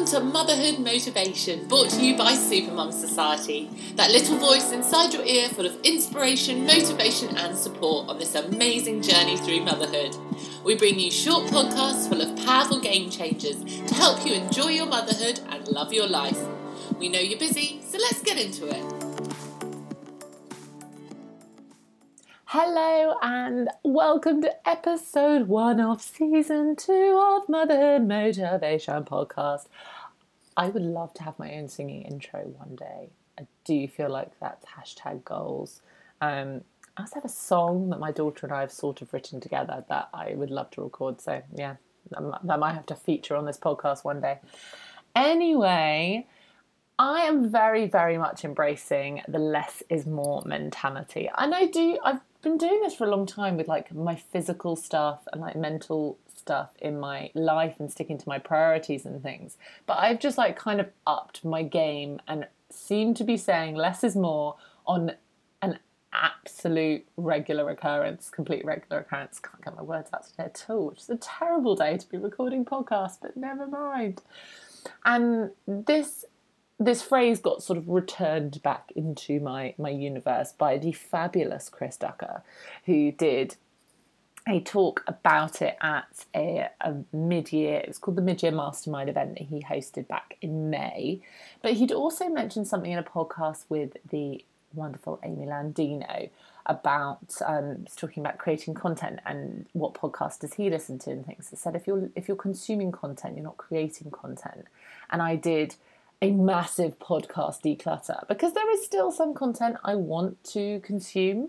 Welcome to Motherhood Motivation, brought to you by Supermum Society. That little voice inside your ear full of inspiration, motivation, and support on this amazing journey through motherhood. We bring you short podcasts full of powerful game changers to help you enjoy your motherhood and love your life. We know you're busy, so let's get into it. Hello and welcome to episode one of season two of Motherhood Motivation Podcast. I would love to have my own singing intro one day. I do feel like that's hashtag goals. Um, I also have a song that my daughter and I have sort of written together that I would love to record. So, yeah, that might have to feature on this podcast one day. Anyway, I am very, very much embracing the less is more mentality. And I do, I've been doing this for a long time with like my physical stuff and like mental stuff in my life and sticking to my priorities and things. But I've just like kind of upped my game and seem to be saying less is more on an absolute regular occurrence, complete regular occurrence. Can't get my words out today at all, which is a terrible day to be recording podcasts, but never mind. And this this phrase got sort of returned back into my my universe by the fabulous Chris Ducker, who did a talk about it at a, a mid-year it was called the mid-year mastermind event that he hosted back in may but he'd also mentioned something in a podcast with the wonderful amy landino about um, talking about creating content and what podcast does he listen to and things. He said if you're if you're consuming content, you're not creating content. And I did a massive podcast declutter because there is still some content I want to consume.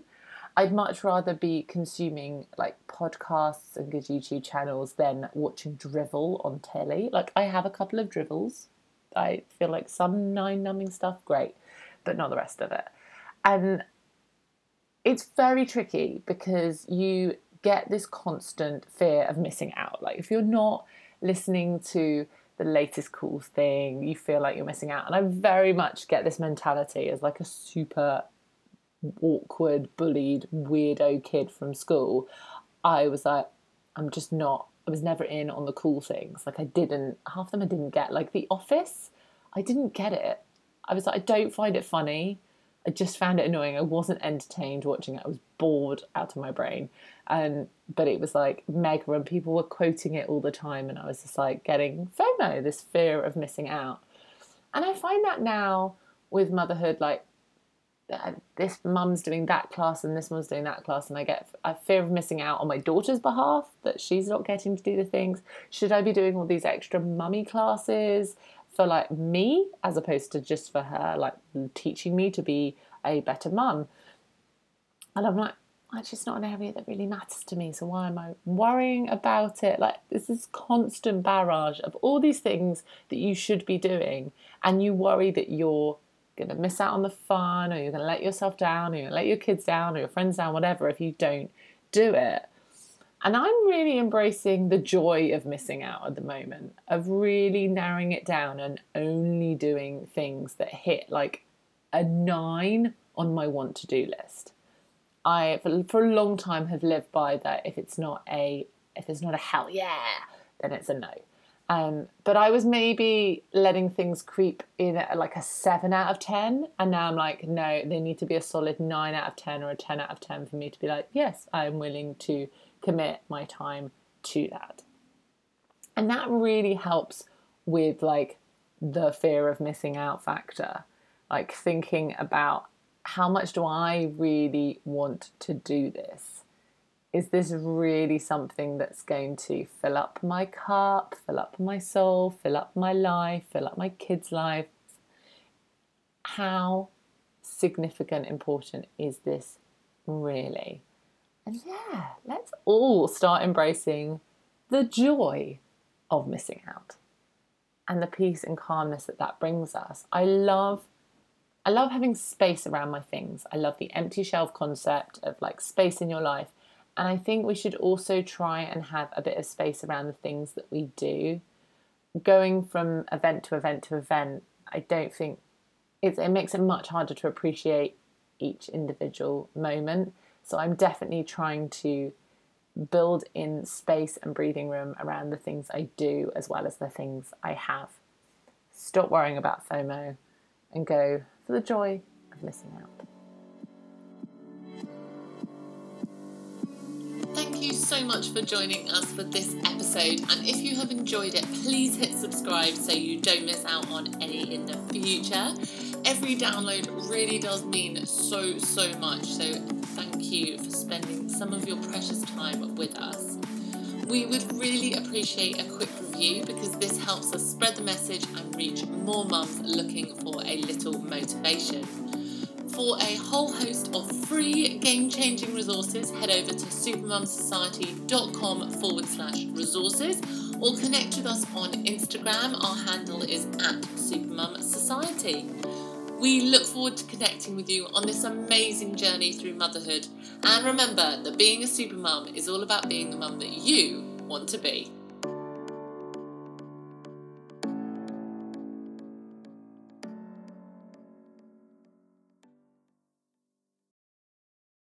I'd much rather be consuming like podcasts and good YouTube channels than watching drivel on telly. Like I have a couple of drivels. I feel like some nine numbing stuff, great, but not the rest of it. And it's very tricky because you get this constant fear of missing out. Like if you're not listening to the latest cool thing, you feel like you're missing out. And I very much get this mentality as like a super awkward, bullied, weirdo kid from school. I was like, I'm just not, I was never in on the cool things. Like I didn't, half of them I didn't get. Like The Office, I didn't get it. I was like, I don't find it funny. I just found it annoying. I wasn't entertained watching it. I was bored out of my brain. And but it was like mega and people were quoting it all the time and I was just like getting FOMO, this fear of missing out. And I find that now with motherhood, like uh, this mum's doing that class and this mum's doing that class, and I get a fear of missing out on my daughter's behalf that she's not getting to do the things. Should I be doing all these extra mummy classes for like me as opposed to just for her, like teaching me to be a better mum? And I'm like, it's just not an area that really matters to me. So why am I worrying about it? Like this is constant barrage of all these things that you should be doing, and you worry that you're gonna miss out on the fun, or you're gonna let yourself down, or you're gonna let your kids down, or your friends down, whatever, if you don't do it. And I'm really embracing the joy of missing out at the moment, of really narrowing it down and only doing things that hit like a nine on my want to do list. I for, a long time have lived by that if it's not a if it's not a hell yeah, then it's a no. Um, but I was maybe letting things creep in at like a seven out of ten, and now I'm like, no, they need to be a solid nine out of ten or a ten out of ten for me to be like, yes, I'm willing to commit my time to that. And that really helps with like the fear of missing out factor, like thinking about how much do I really want to do this? Is this really something that's going to fill up my cup, fill up my soul, fill up my life, fill up my kids' lives? How significant, important is this really? And yeah, let's all start embracing the joy of missing out and the peace and calmness that that brings us. I love I love having space around my things. I love the empty shelf concept of like space in your life. And I think we should also try and have a bit of space around the things that we do. Going from event to event to event, I don't think it, it makes it much harder to appreciate each individual moment. So I'm definitely trying to build in space and breathing room around the things I do as well as the things I have. stop worrying about FOMO, and go for the joy of missing out. You so much for joining us for this episode. And if you have enjoyed it, please hit subscribe so you don't miss out on any in the future. Every download really does mean so, so much. So thank you for spending some of your precious time with us. We would really appreciate a quick review because this helps us spread the message and reach more mums looking for a little motivation. For a whole host of free game changing resources, head over to supermumsociety.com forward slash resources or connect with us on Instagram. Our handle is at supermumsociety. We look forward to connecting with you on this amazing journey through motherhood. And remember that being a supermum is all about being the mum that you want to be.